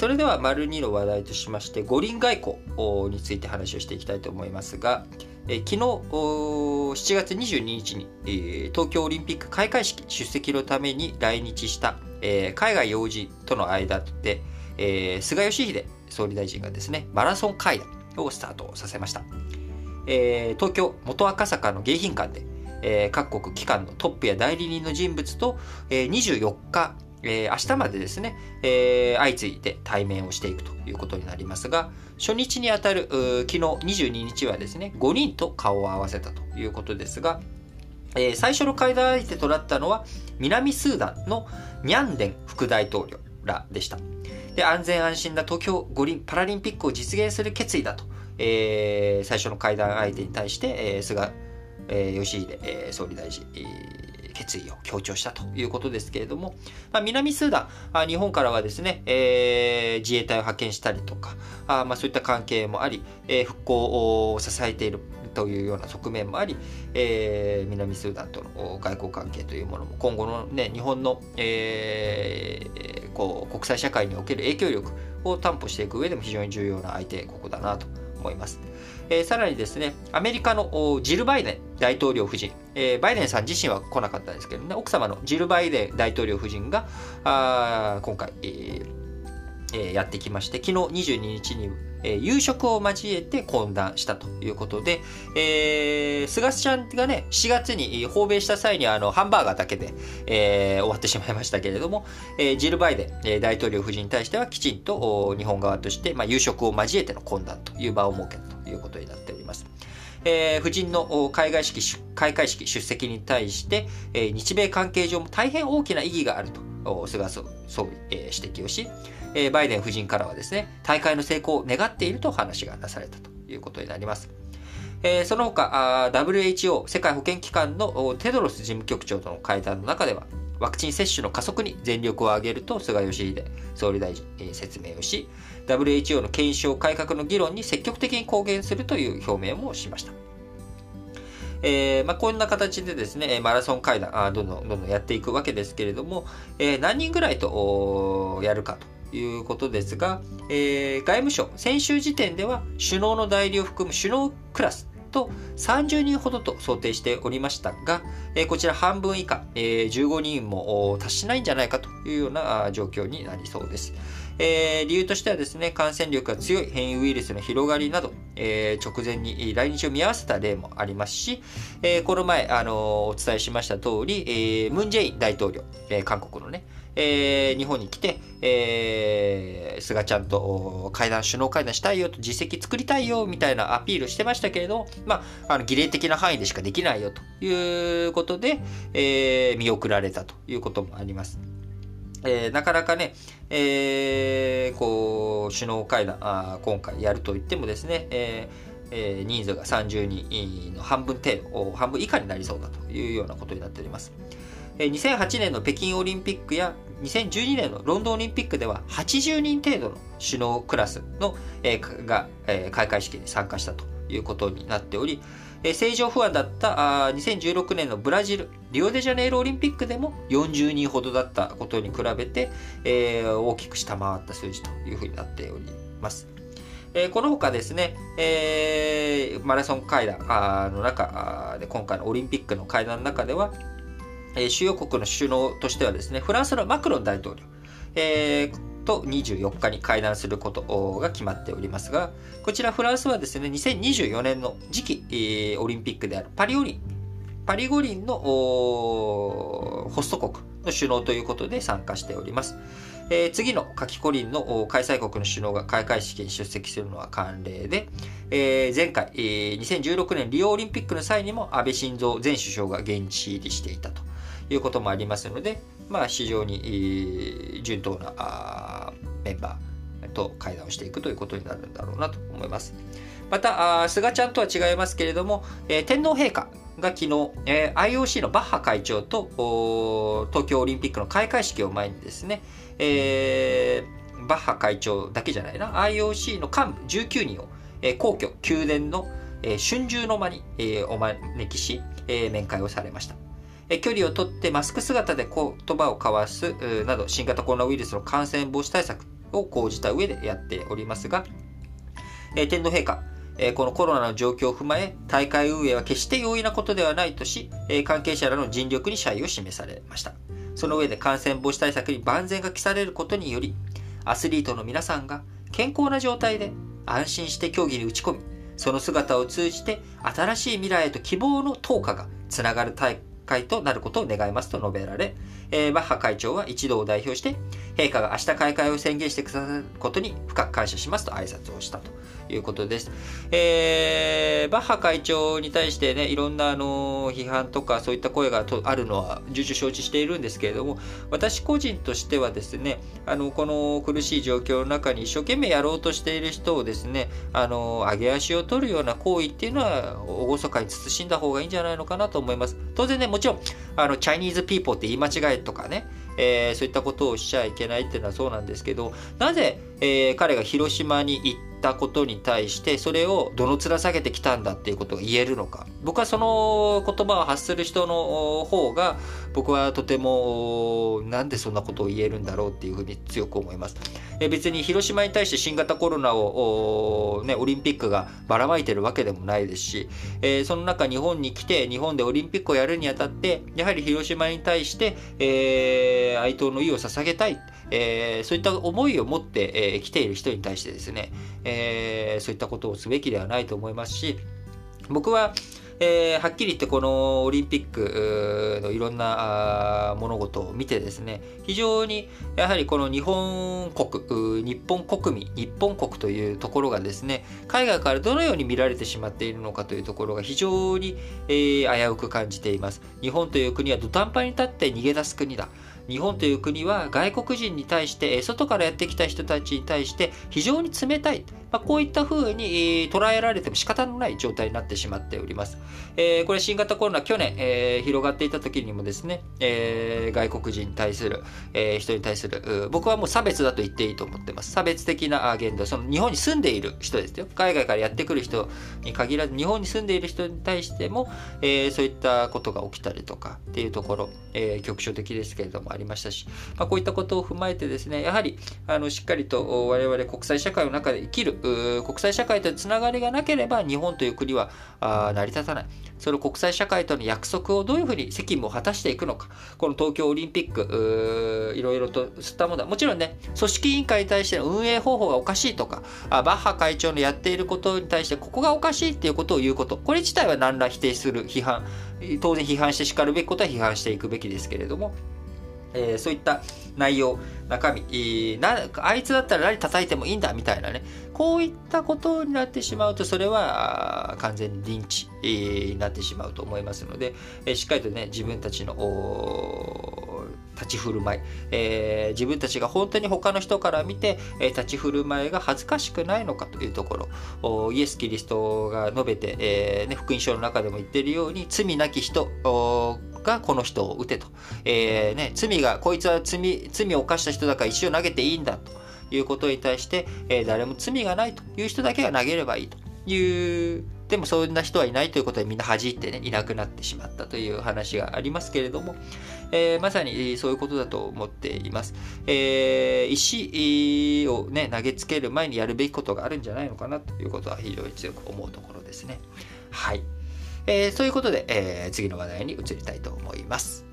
それでは、丸2の話題としまして、五輪外交について話をしていきたいと思いますが、え昨日7月22日に、え、東京オリンピック開会式出席のために来日した、え、海外要人との間で、え、菅義偉総理大臣がですね、マラソン会談をスタートさせました。え、東京元赤坂の迎賓館で、え、各国機関のトップや代理人の人物と、え、24日、えー、明日までですね、えー、相次いで対面をしていくということになりますが、初日にあたる昨日22日はですね、5人と顔を合わせたということですが、えー、最初の会談相手となったのは、南スーダンのニャンデン副大統領らでした。で、安全安心な東京五輪パラリンピックを実現する決意だと、えー、最初の会談相手に対して、えー、菅、義偉、えー、総理大臣、えー、決意を強調したということですけれども、まあ、南スーダン、日本からはですね、えー、自衛隊を派遣したりとか、あまあ、そういった関係もあり、えー、復興を支えているというような側面もあり、えー、南スーダンとの外交関係というものも今後の、ね、日本の、えー、こう国際社会における影響力を担保していく上でも非常に重要な相手国だなと思います。えー、さらにですね、アメリカのジル・バイデン大統領夫人、えー、バイデンさん自身は来なかったんですけどね、奥様のジル・バイデン大統領夫人があ今回、えーえー、やってきまして、昨日22日に、えー、夕食を交えて懇談したということで、えー、菅ちゃんがね、4月に訪米した際にあのハンバーガーだけで、えー、終わってしまいましたけれども、えー、ジル・バイデン、え、大統領夫人に対してはきちんと日本側として、まあ、夕食を交えての懇談という場を設けたということになっております。えー、夫人の海外式開会式出席に対して、えー、日米関係上も大変大きな意義があると菅総理、えー、指摘をし、えー、バイデン夫人からはですね、大会の成功を願っていると話がなされたということになります。えー、その他 WHO 世界保健機関のテドロス事務局長との会談の中ではワクチン接種の加速に全力を挙げると菅義偉総理大臣、えー、説明をし WHO の検証改革の議論に積極的に貢献するという表明もしました。えーまあ、こんな形でですね、マラソン会談、あどんどんどんどんやっていくわけですけれども、えー、何人ぐらいとやるかということですが、えー、外務省、先週時点では首脳の代理を含む首脳クラスと30人ほどと想定しておりましたが、えー、こちら半分以下、えー、15人も達しないんじゃないかというような状況になりそうです。えー、理由としてはですね、感染力が強い変異ウイルスの広がりなど、えー、直前に来日を見合わせた例もありますし、えー、この前、あのお伝えしました通り、えー、ムン・ジェイン大統領、え、韓国のね、えー、日本に来て、えー、菅ちゃんと会談、首脳会談したいよと、実績作りたいよみたいなアピールしてましたけれども、まあ、あの儀礼的な範囲でしかできないよということで、えー、見送られたということもあります。えー、なかなかね、えー、こう、首脳会談、あ今回やると言ってもですね、えーえー、人数が30人の半分程度、半分以下になりそうだというようなことになっております。2008年の北京オリンピックや2012年のロンドンオリンピックでは80人程度の首脳クラスの、えー、が、えー、開会式に参加したということになっており、えー、正常不安だったあ2016年のブラジル、リオデジャネイロオリンピックでも40人ほどだったことに比べて、えー、大きく下回った数字というふうになっております。えー、この他ですね、えー、マラソン会談の中で、今回のオリンピックの会談の中では、え、主要国の首脳としてはですね、フランスのマクロン大統領、えー、と24日に会談することが決まっておりますが、こちらフランスはですね、2024年の次期、オリンピックであるパリオリン、パリ五輪のホスト国の首脳ということで参加しております。えー、次の夏季五輪の開催国の首脳が開会式に出席するのは慣例で、えー、前回、えー、2016年リオオリンピックの際にも安倍晋三前首相が現地入りしていたということもありますので、まあ、非常に順当なメンバーと会談をしていくということになるんだろうなと思います。また、菅ちゃんとは違いますけれども、えー、天皇陛下が昨日、えー、IOC のバッハ会長と東京オリンピックの開会式を前にですね、えー、バッハ会長だけじゃないな、IOC の幹部19人を、えー、皇居、宮殿の、えー、春秋の間に、えー、お招きし、えー、面会をされました。距離をとってマスク姿で言葉を交わすなど新型コロナウイルスの感染防止対策を講じた上でやっておりますが、え天皇陛下、えこのコロナの状況を踏まえ、大会運営は決して容易なことではないとし、え関係者らの尽力に謝意を示されました。その上で感染防止対策に万全が期されることにより、アスリートの皆さんが健康な状態で安心して競技に打ち込み、その姿を通じて新しい未来へと希望の投下がつながる大会となることを願いますと述べられ、えー、バッハ会長は一同を代表して、陛下が明日開会を宣言してくださることに深く感謝しますと挨拶をしたということです。えー、バッハ会長に対してね、いろんなあの批判とかそういった声があるのは重々承知しているんですけれども、私個人としてはですね、あの、この苦しい状況の中に一生懸命やろうとしている人をですね、あの、揚げ足を取るような行為っていうのは、厳かに慎んだ方がいいんじゃないのかなと思います。当然ね、もちろん、あの、 Chinese people って言い間違えとかね、えー、そういったことをしちゃいけないっていうのはそうなんですけど、なぜ、えー、彼が広島に行ったことに対してそれをどの面下げてきたんだっていうことが言えるのか。僕はその言葉を発する人の方が僕はとてもなんでそんなことを言えるんだろうっていうふうに強く思います。え別に広島に対して新型コロナを、ね、オリンピックがばらまいてるわけでもないですし、えー、その中日本に来て日本でオリンピックをやるにあたってやはり広島に対して、えー、哀悼の意を捧げたい。えー、そういった思いを持って、えー、来ている人に対してですね、えー、そういったことをすべきではないと思いますし、僕は、えー、はっきり言ってこのオリンピックのいろんな物事を見てですね、非常にやはりこの日本国、日本国民、日本国というところがですね、海外からどのように見られてしまっているのかというところが非常に、えー、危うく感じています。日本という国は土壇場に立って逃げ出す国だ。日本という国は外国人に対して、外からやってきた人たちに対して非常に冷たい。まあ、こういった風に捉えられても仕方のない状態になってしまっております。えー、これ新型コロナ去年、えー、広がっていた時にもですね、えー、外国人に対する、え、人に対する、僕はもう差別だと言っていいと思ってます。差別的な言動、その日本に住んでいる人ですよ。海外からやってくる人に限らず、日本に住んでいる人に対しても、え、そういったことが起きたりとかっていうところ、え、局所的ですけれどもありりましたし、まあ、こういったことを踏まえてですね、やはりあのしっかりと我々国際社会の中で生きる、国際社会とのつながりがなければ日本という国は成り立たない。その国際社会との約束をどういうふうに責務を果たしていくのか。この東京オリンピック、いろいろと吸ったものは、もちろんね、組織委員会に対しての運営方法がおかしいとか、あバッハ会長のやっていることに対してここがおかしいっていうことを言うこと。これ自体は何ら否定する批判。当然批判して叱るべきことは批判していくべきですけれども、えー、そういった内容、中身、なあいつだったら何叩いてもいいんだみたいなね、こういったことになってしまうと、それは完全にリンチになってしまうと思いますので、えしっかりとね、自分たちの立ち振る舞い、えー、自分たちが本当に他の人から見て、えー、立ち振る舞いが恥ずかしくないのかというところ、イエス・キリストが述べて、えーね、福音書の中でも言っているように、罪なき人がこの人を撃てと。えーね、罪が、こいつは罪、罪を犯した人だから石を投げていいんだということに対して、えー、誰も罪がないという人だけが投げればいいという、でもそんな人はいないということでみんな弾いてね、いなくなってしまったという話がありますけれども、えー、まさにそういうことだと思っています。えー、石をね、投げつける前にやるべきことがあるんじゃないのかなということは非常に強く思うところですね。はい。えー、そういうことで、えー、次の話題に移りたいと思います。